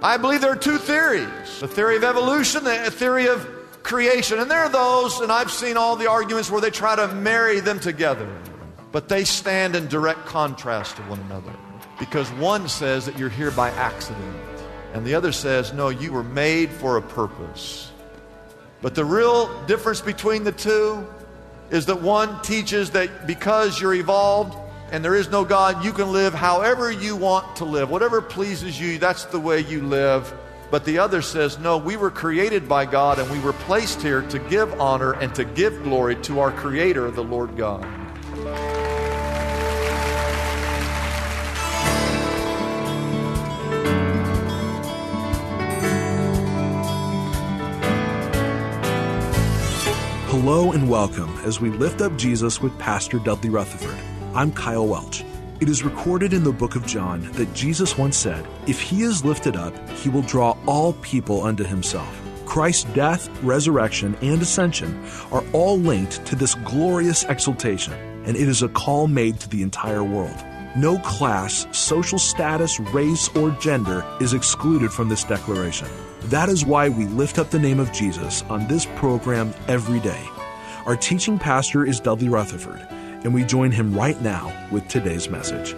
I believe there are two theories the theory of evolution, the theory of creation. And there are those, and I've seen all the arguments where they try to marry them together, but they stand in direct contrast to one another. Because one says that you're here by accident, and the other says, no, you were made for a purpose. But the real difference between the two is that one teaches that because you're evolved, and there is no God, you can live however you want to live. Whatever pleases you, that's the way you live. But the other says, no, we were created by God and we were placed here to give honor and to give glory to our Creator, the Lord God. Hello and welcome as we lift up Jesus with Pastor Dudley Rutherford. I'm Kyle Welch. It is recorded in the book of John that Jesus once said, If he is lifted up, he will draw all people unto himself. Christ's death, resurrection, and ascension are all linked to this glorious exaltation, and it is a call made to the entire world. No class, social status, race, or gender is excluded from this declaration. That is why we lift up the name of Jesus on this program every day. Our teaching pastor is Dudley Rutherford and we join him right now with today's message.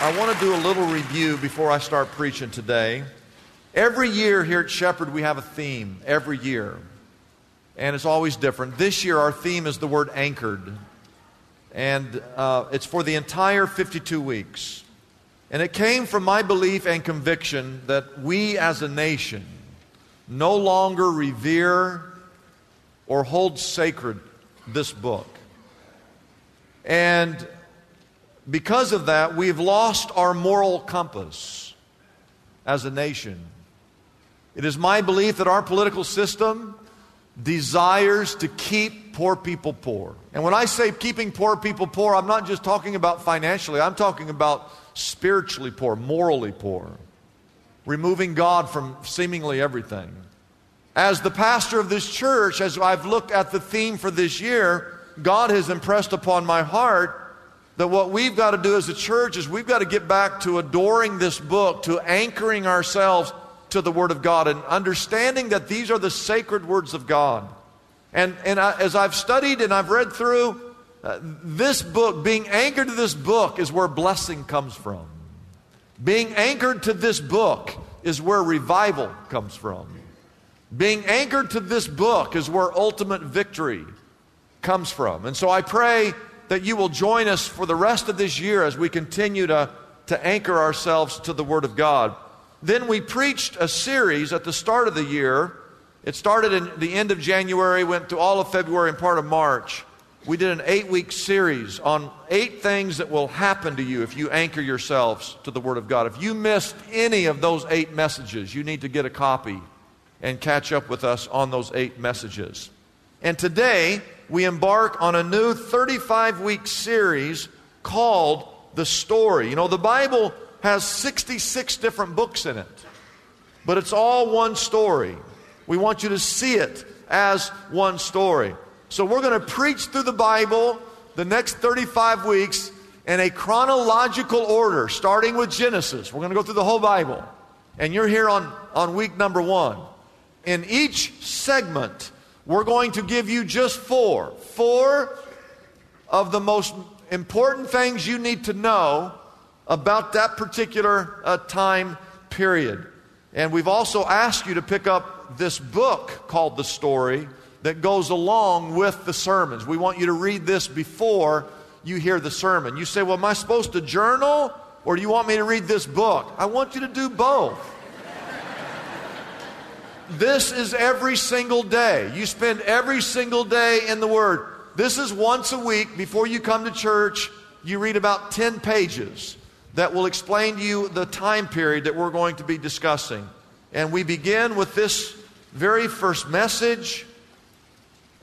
I want to do a little review before I start preaching today. Every year here at Shepherd, we have a theme, every year. And it's always different. This year, our theme is the word anchored. And uh, it's for the entire 52 weeks. And it came from my belief and conviction that we as a nation no longer revere or hold sacred this book. And because of that, we've lost our moral compass as a nation. It is my belief that our political system desires to keep poor people poor. And when I say keeping poor people poor, I'm not just talking about financially, I'm talking about spiritually poor, morally poor removing God from seemingly everything. As the pastor of this church, as I've looked at the theme for this year, God has impressed upon my heart that what we've got to do as a church is we've got to get back to adoring this book, to anchoring ourselves to the Word of God, and understanding that these are the sacred words of God. And, and I, as I've studied and I've read through uh, this book, being anchored to this book is where blessing comes from. Being anchored to this book is where revival comes from. Being anchored to this book is where ultimate victory comes from. And so I pray that you will join us for the rest of this year as we continue to, to anchor ourselves to the Word of God. Then we preached a series at the start of the year. It started in the end of January, went through all of February and part of March we did an eight week series on eight things that will happen to you if you anchor yourselves to the Word of God. If you missed any of those eight messages, you need to get a copy and catch up with us on those eight messages. And today, we embark on a new 35 week series called The Story. You know, the Bible has 66 different books in it, but it's all one story. We want you to see it as one story. So we're going to preach through the Bible the next 35 weeks in a chronological order, starting with Genesis. We're going to go through the whole Bible. And you're here on, on week number one. In each segment, we're going to give you just four. Four of the most important things you need to know about that particular uh, time period. And we've also asked you to pick up this book called The Story that goes along with the sermons. We want you to read this before you hear the sermon. You say, Well, am I supposed to journal or do you want me to read this book? I want you to do both. this is every single day. You spend every single day in the Word. This is once a week before you come to church. You read about 10 pages that will explain to you the time period that we're going to be discussing. And we begin with this very first message.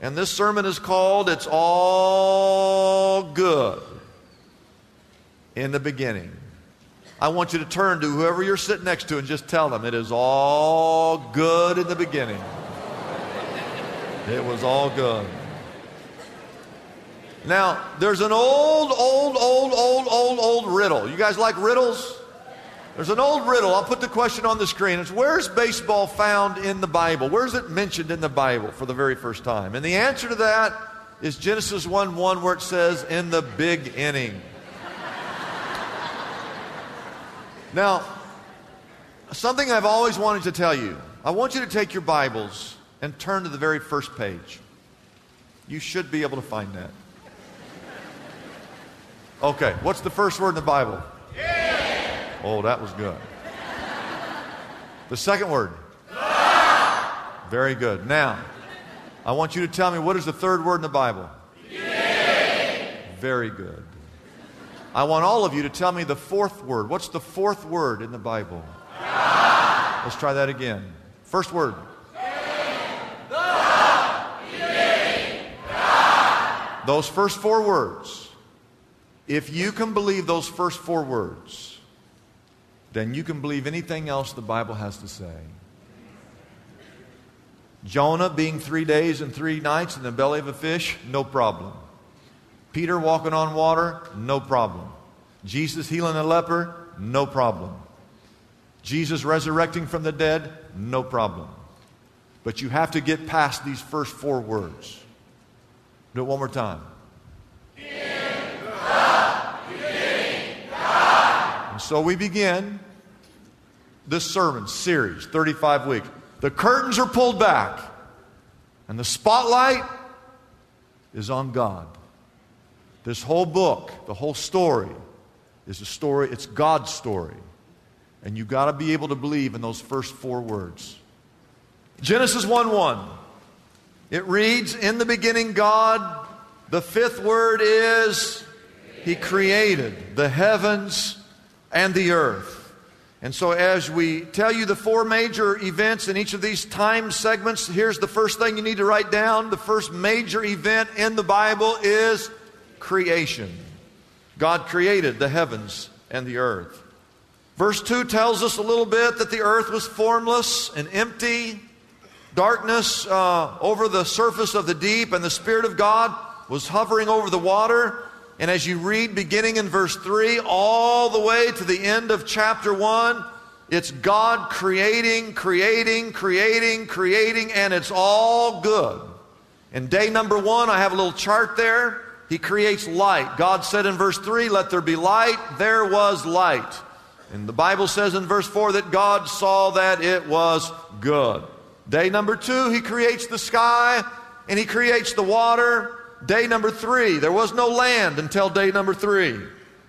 And this sermon is called It's All Good in the Beginning. I want you to turn to whoever you're sitting next to and just tell them it is all good in the beginning. It was all good. Now, there's an old, old, old, old, old, old riddle. You guys like riddles? There's an old riddle. I'll put the question on the screen. It's where's baseball found in the Bible? Where's it mentioned in the Bible for the very first time? And the answer to that is Genesis 1 1, where it says, in the big inning. now, something I've always wanted to tell you. I want you to take your Bibles and turn to the very first page. You should be able to find that. Okay, what's the first word in the Bible? Oh, that was good. The second word? Very good. Now, I want you to tell me what is the third word in the Bible? Very good. I want all of you to tell me the fourth word. What's the fourth word in the Bible? Let's try that again. First word. Those first four words if you can believe those first four words, then you can believe anything else the Bible has to say. Jonah being three days and three nights in the belly of a fish, no problem. Peter walking on water, no problem. Jesus healing a leper, no problem. Jesus resurrecting from the dead, no problem. But you have to get past these first four words. Do it one more time. And so we begin this sermon series, 35 weeks. The curtains are pulled back, and the spotlight is on God. This whole book, the whole story, is a story, it's God's story. And you've got to be able to believe in those first four words. Genesis 1 1. It reads, In the beginning, God, the fifth word is, He created the heavens and the earth. And so, as we tell you the four major events in each of these time segments, here's the first thing you need to write down. The first major event in the Bible is creation. God created the heavens and the earth. Verse 2 tells us a little bit that the earth was formless and empty, darkness uh, over the surface of the deep, and the Spirit of God was hovering over the water. And as you read beginning in verse 3 all the way to the end of chapter 1, it's God creating, creating, creating, creating, and it's all good. In day number one, I have a little chart there. He creates light. God said in verse 3, Let there be light. There was light. And the Bible says in verse 4 that God saw that it was good. Day number two, He creates the sky and He creates the water Day number three, there was no land until day number three.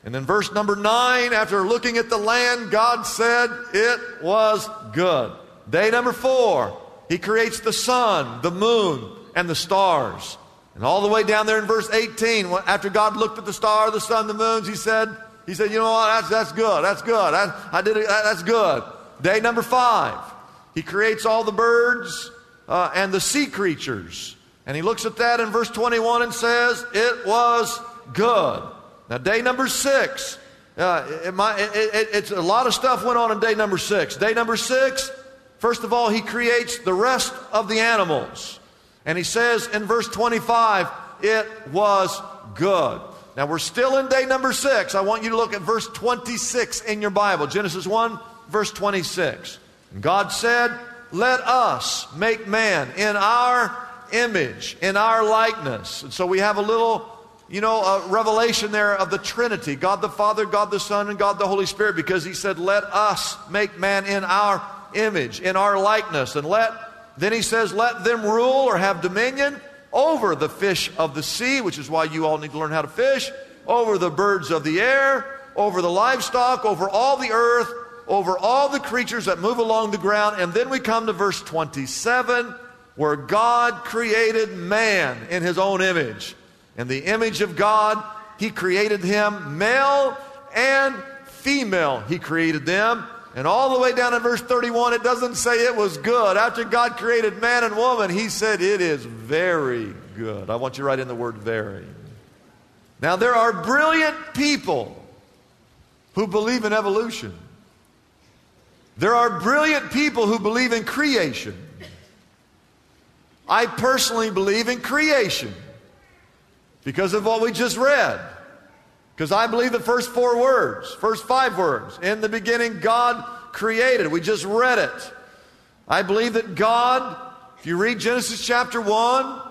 And then verse number nine, after looking at the land, God said it was good. Day number four, he creates the sun, the moon, and the stars. And all the way down there in verse 18, after God looked at the star, the sun, the moons, he said, he said, you know what, that's, that's good, that's good, I, I did it, that's good. Day number five, he creates all the birds uh, and the sea creatures. And he looks at that in verse 21 and says, It was good. Now, day number six, uh, it it, it, it's a lot of stuff went on in day number six. Day number six, first of all, he creates the rest of the animals. And he says in verse 25, It was good. Now, we're still in day number six. I want you to look at verse 26 in your Bible Genesis 1, verse 26. And God said, Let us make man in our image, in our likeness. And so we have a little, you know, a revelation there of the Trinity God the Father, God the Son, and God the Holy Spirit because He said, Let us make man in our image, in our likeness. And let, then He says, Let them rule or have dominion over the fish of the sea, which is why you all need to learn how to fish, over the birds of the air, over the livestock, over all the earth, over all the creatures that move along the ground. And then we come to verse 27 where God created man in his own image. In the image of God, He created him, male and female, He created them. And all the way down in verse 31, it doesn't say it was good. After God created man and woman, He said it is very good. I want you to write in the word very. Now, there are brilliant people who believe in evolution. There are brilliant people who believe in creation. I personally believe in creation because of what we just read. Because I believe the first four words, first five words. In the beginning, God created. We just read it. I believe that God, if you read Genesis chapter 1,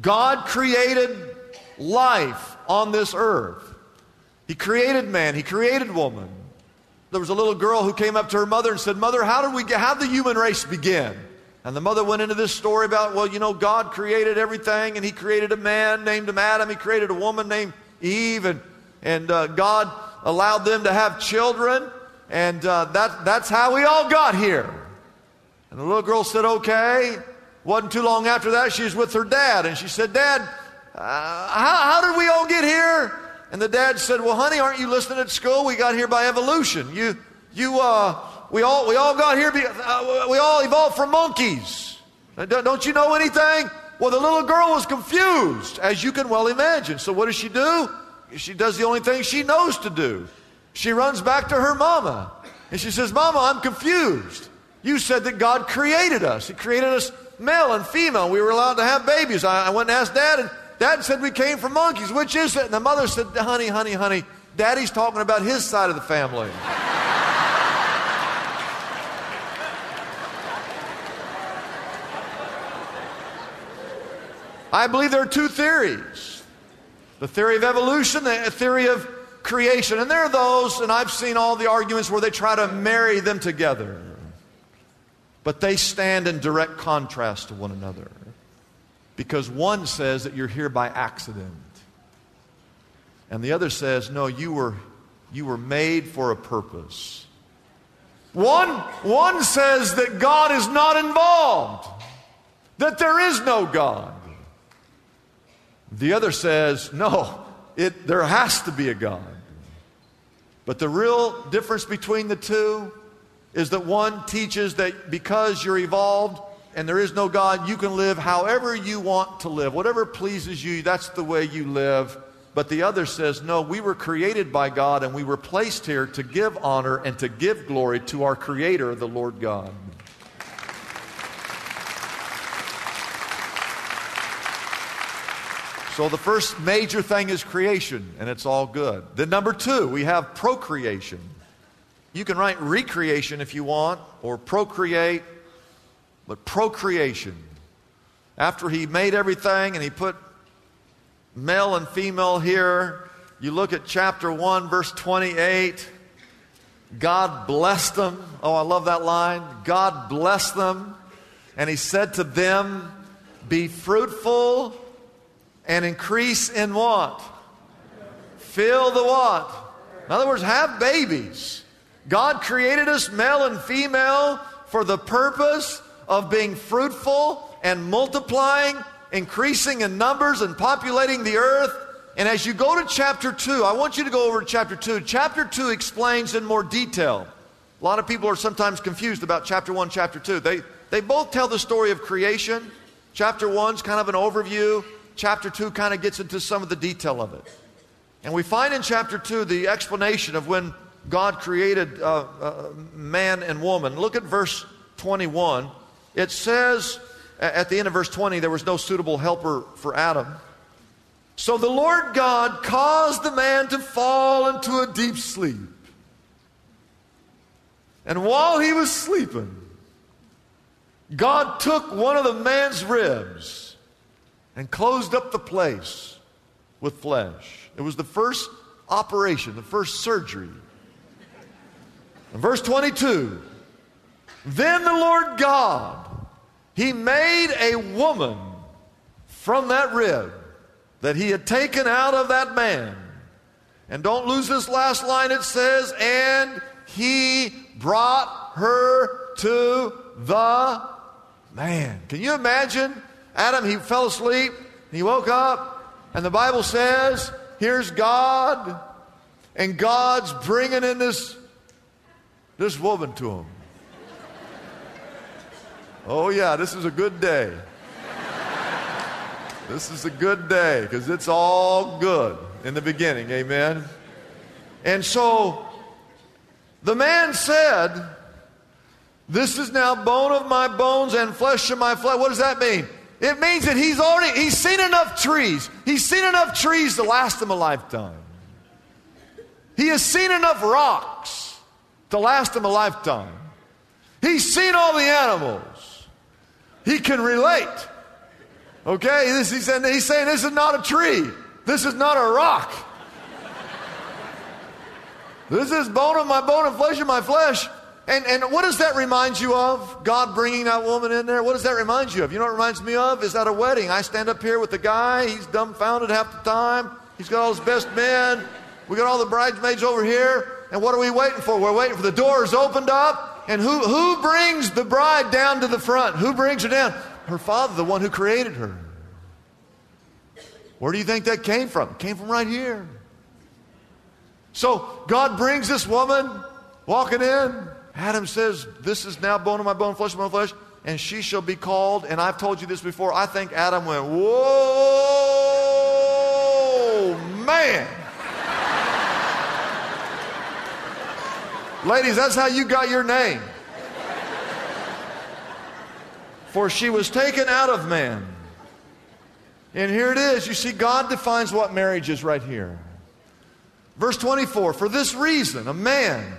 God created life on this earth. He created man, He created woman. There was a little girl who came up to her mother and said, Mother, how did we how did the human race begin? And the mother went into this story about, well, you know, God created everything, and He created a man named Adam. He created a woman named Eve, and, and uh, God allowed them to have children, and uh, that, that's how we all got here. And the little girl said, okay. Wasn't too long after that, she was with her dad, and she said, Dad, uh, how, how did we all get here? And the dad said, Well, honey, aren't you listening at school? We got here by evolution. You, you, uh, we all, we all got here, be, uh, we all evolved from monkeys. Uh, don't you know anything? Well, the little girl was confused, as you can well imagine. So what does she do? She does the only thing she knows to do. She runs back to her mama. And she says, Mama, I'm confused. You said that God created us. He created us male and female. We were allowed to have babies. I, I went and asked Dad, and Dad said we came from monkeys. Which is it? And the mother said, Honey, honey, honey, Daddy's talking about his side of the family. I believe there are two theories the theory of evolution, the theory of creation. And there are those, and I've seen all the arguments where they try to marry them together. But they stand in direct contrast to one another. Because one says that you're here by accident. And the other says, no, you were, you were made for a purpose. One, one says that God is not involved, that there is no God. The other says, no, it, there has to be a God. But the real difference between the two is that one teaches that because you're evolved and there is no God, you can live however you want to live. Whatever pleases you, that's the way you live. But the other says, no, we were created by God and we were placed here to give honor and to give glory to our Creator, the Lord God. So the first major thing is creation, and it's all good. Then, number two, we have procreation. You can write recreation if you want, or procreate, but procreation. After he made everything and he put male and female here, you look at chapter 1, verse 28. God blessed them. Oh, I love that line. God blessed them. And he said to them, Be fruitful and increase in what? Fill the what? In other words, have babies. God created us male and female for the purpose of being fruitful and multiplying, increasing in numbers and populating the earth. And as you go to chapter 2, I want you to go over to chapter 2. Chapter 2 explains in more detail. A lot of people are sometimes confused about chapter 1, chapter 2. They, they both tell the story of creation. Chapter 1 is kind of an overview chapter 2 kind of gets into some of the detail of it. And we find in chapter 2 the explanation of when God created uh, uh, man and woman. Look at verse 21. It says at the end of verse 20, there was no suitable helper for Adam. So the Lord God caused the man to fall into a deep sleep. And while he was sleeping, God took one of the man's ribs and closed up the place with flesh. It was the first operation, the first surgery. In verse 22, then the Lord God, He made a woman from that rib that He had taken out of that man. And don't lose this last line, it says, and He brought her to the man. Can you imagine Adam, he fell asleep. He woke up, And the Bible says, here's God, and God's bringing in this, this woman to him. Oh, yeah, this is a good day. This is a good day because it's all good in the beginning. Amen. And so the man said, This is now bone of my bones and flesh of my flesh. What does that mean? It means that he's already he's seen enough trees. He's seen enough trees to last him a lifetime. He has seen enough rocks to last him a lifetime. He's seen all the animals. He can relate. Okay? This, he's, saying, he's saying this is not a tree. This is not a rock. This is bone of my bone and flesh of my flesh. And, and what does that remind you of? God bringing that woman in there? What does that remind you of? You know what it reminds me of? Is that a wedding. I stand up here with the guy. He's dumbfounded half the time. He's got all his best men. We got all the bridesmaids over here. And what are we waiting for? We're waiting for the doors opened up. And who, who brings the bride down to the front? Who brings her down? Her father, the one who created her. Where do you think that came from? It came from right here. So God brings this woman walking in. Adam says, This is now bone of my bone, flesh of my flesh, and she shall be called. And I've told you this before. I think Adam went, Whoa, man. Ladies, that's how you got your name. For she was taken out of man. And here it is. You see, God defines what marriage is right here. Verse 24 For this reason, a man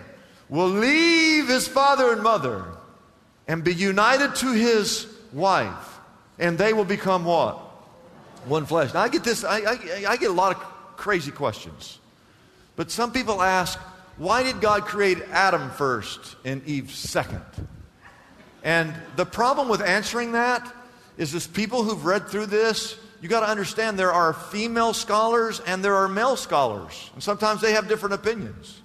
will leave his father and mother and be united to his wife, and they will become what? One flesh. Now, I get this, I, I, I get a lot of crazy questions. But some people ask, why did God create Adam first and Eve second? And the problem with answering that is this people who've read through this, you got to understand there are female scholars and there are male scholars. And sometimes they have different opinions.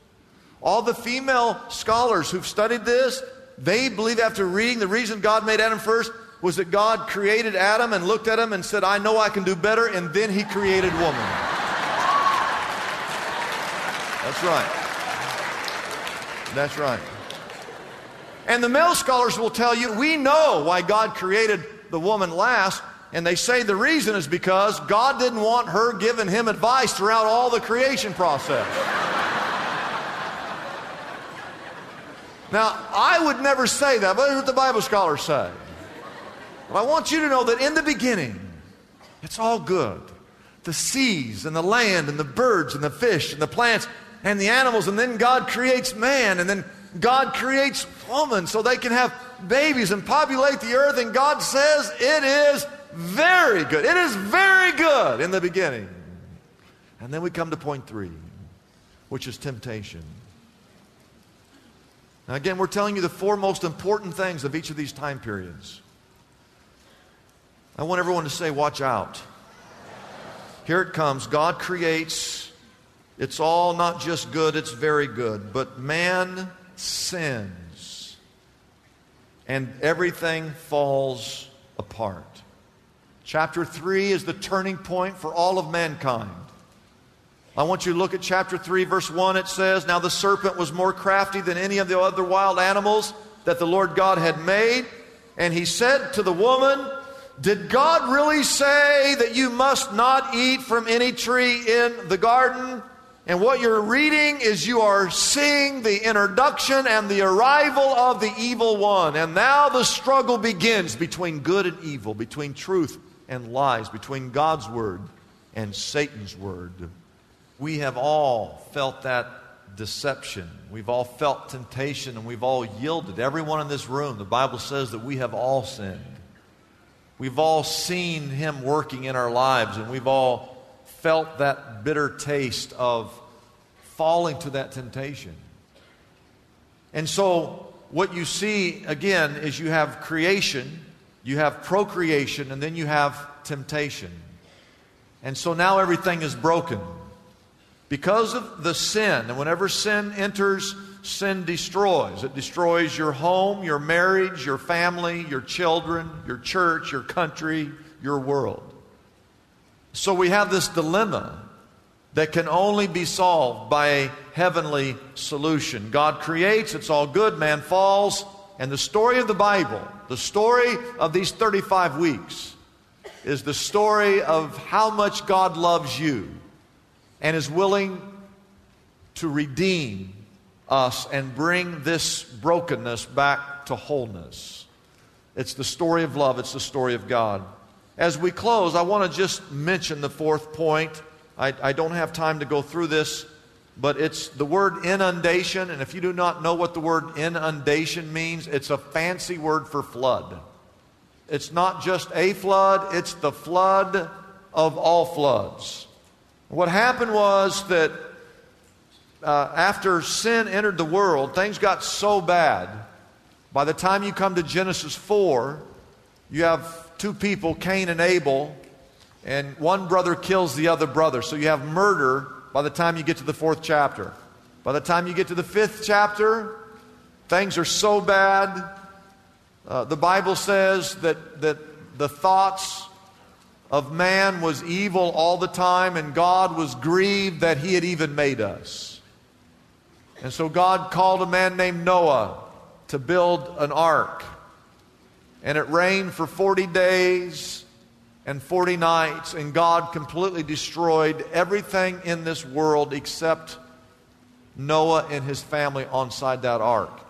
All the female scholars who've studied this, they believe after reading the reason God made Adam first was that God created Adam and looked at him and said, I know I can do better, and then he created woman. That's right. That's right. And the male scholars will tell you, we know why God created the woman last, and they say the reason is because God didn't want her giving him advice throughout all the creation process. Now, I would never say that, but that's what the Bible scholars say. But I want you to know that in the beginning, it's all good. The seas and the land and the birds and the fish and the plants and the animals, and then God creates man, and then God creates woman so they can have babies and populate the earth, and God says it is very good. It is very good in the beginning. And then we come to point three, which is temptation. Now, again, we're telling you the four most important things of each of these time periods. I want everyone to say, watch out. Here it comes. God creates. It's all not just good, it's very good. But man sins. And everything falls apart. Chapter 3 is the turning point for all of mankind. I want you to look at chapter 3, verse 1. It says, Now the serpent was more crafty than any of the other wild animals that the Lord God had made. And he said to the woman, Did God really say that you must not eat from any tree in the garden? And what you're reading is you are seeing the introduction and the arrival of the evil one. And now the struggle begins between good and evil, between truth and lies, between God's word and Satan's word. We have all felt that deception. We've all felt temptation and we've all yielded. Everyone in this room, the Bible says that we have all sinned. We've all seen Him working in our lives and we've all felt that bitter taste of falling to that temptation. And so, what you see again is you have creation you have procreation, and then you have temptation. And so now everything is broken. Because of the sin, and whenever sin enters, sin destroys. It destroys your home, your marriage, your family, your children, your church, your country, your world. So we have this dilemma that can only be solved by a heavenly solution. God creates, it's all good, man falls, and the story of the Bible, the story of these 35 weeks, is the story of how much God loves you and is willing to redeem us and bring this brokenness back to wholeness. It's the story of love, it's the story of God. As we close, I want to just mention the fourth point. I, I, don't have time to go through this, but it's the word inundation. And if you do not know what the word inundation means, it's a fancy word for flood. It's not just a flood, it's the flood of all floods. What happened was that uh, after sin entered the world, things got so bad. By the time you come to Genesis 4, you have two people, Cain and Abel, and one brother kills the other brother. So you have murder by the time you get to the fourth chapter. By the time you get to the fifth chapter, things are so bad. Uh, the Bible says that, that the thoughts of man was evil all the time, and God was grieved that he had even made us. And so God called a man named Noah to build an ark. And it rained for 40 days and 40 nights, and God completely destroyed everything in this world except Noah and his family on-side that ark.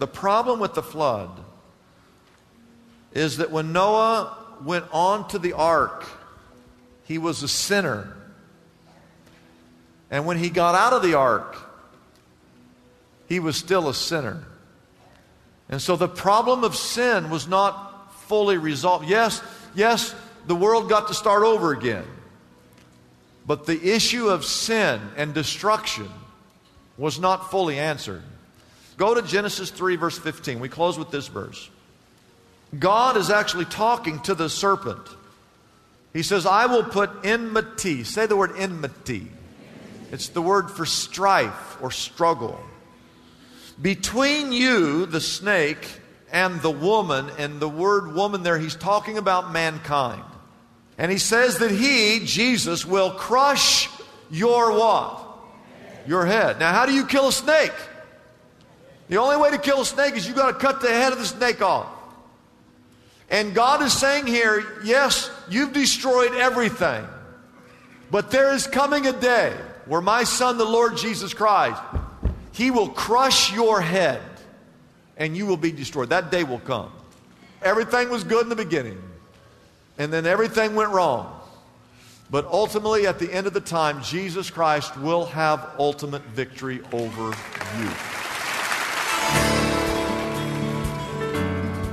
The problem with the flood is that when Noah went on to the ark, he was a sinner. And when he got out of the ark, he was still a sinner. And so the problem of sin was not fully resolved. Yes, yes, the world got to start over again. But the issue of sin and destruction was not fully answered. Go to Genesis 3, verse 15. We close with this verse. God is actually talking to the serpent. He says, I will put enmity. Say the word enmity. It's the word for strife or struggle. Between you, the snake, and the woman, and the word woman there, he's talking about mankind. And he says that he, Jesus, will crush your what? Your head. Now, how do you kill a snake? The only way to kill a snake is you got to cut the head of the snake off. And God is saying here, yes, you've destroyed everything. But there is coming a day where my son, the Lord Jesus Christ, he will crush your head and you will be destroyed. That day will come. Everything was good in the beginning and then everything went wrong. But ultimately, at the end of the time, Jesus Christ will have ultimate victory over you.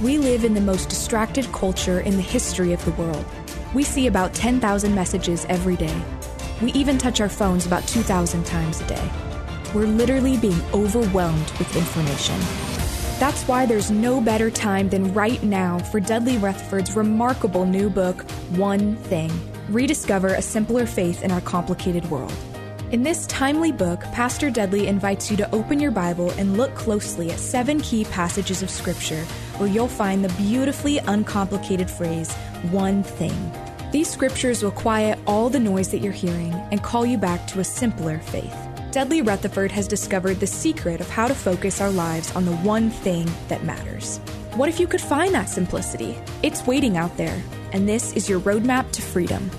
We live in the most distracted culture in the history of the world. We see about 10,000 messages every day. We even touch our phones about 2,000 times a day. We're literally being overwhelmed with information. That's why there's no better time than right now for Dudley Rutherford's remarkable new book, One Thing Rediscover a Simpler Faith in Our Complicated World. In this timely book, Pastor Dudley invites you to open your Bible and look closely at seven key passages of Scripture where you'll find the beautifully uncomplicated phrase, one thing. These scriptures will quiet all the noise that you're hearing and call you back to a simpler faith. Dudley Rutherford has discovered the secret of how to focus our lives on the one thing that matters. What if you could find that simplicity? It's waiting out there, and this is your roadmap to freedom.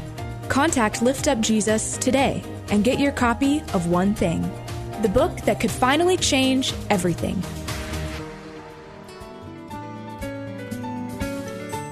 Contact Lift Up Jesus today and get your copy of One Thing, the book that could finally change everything.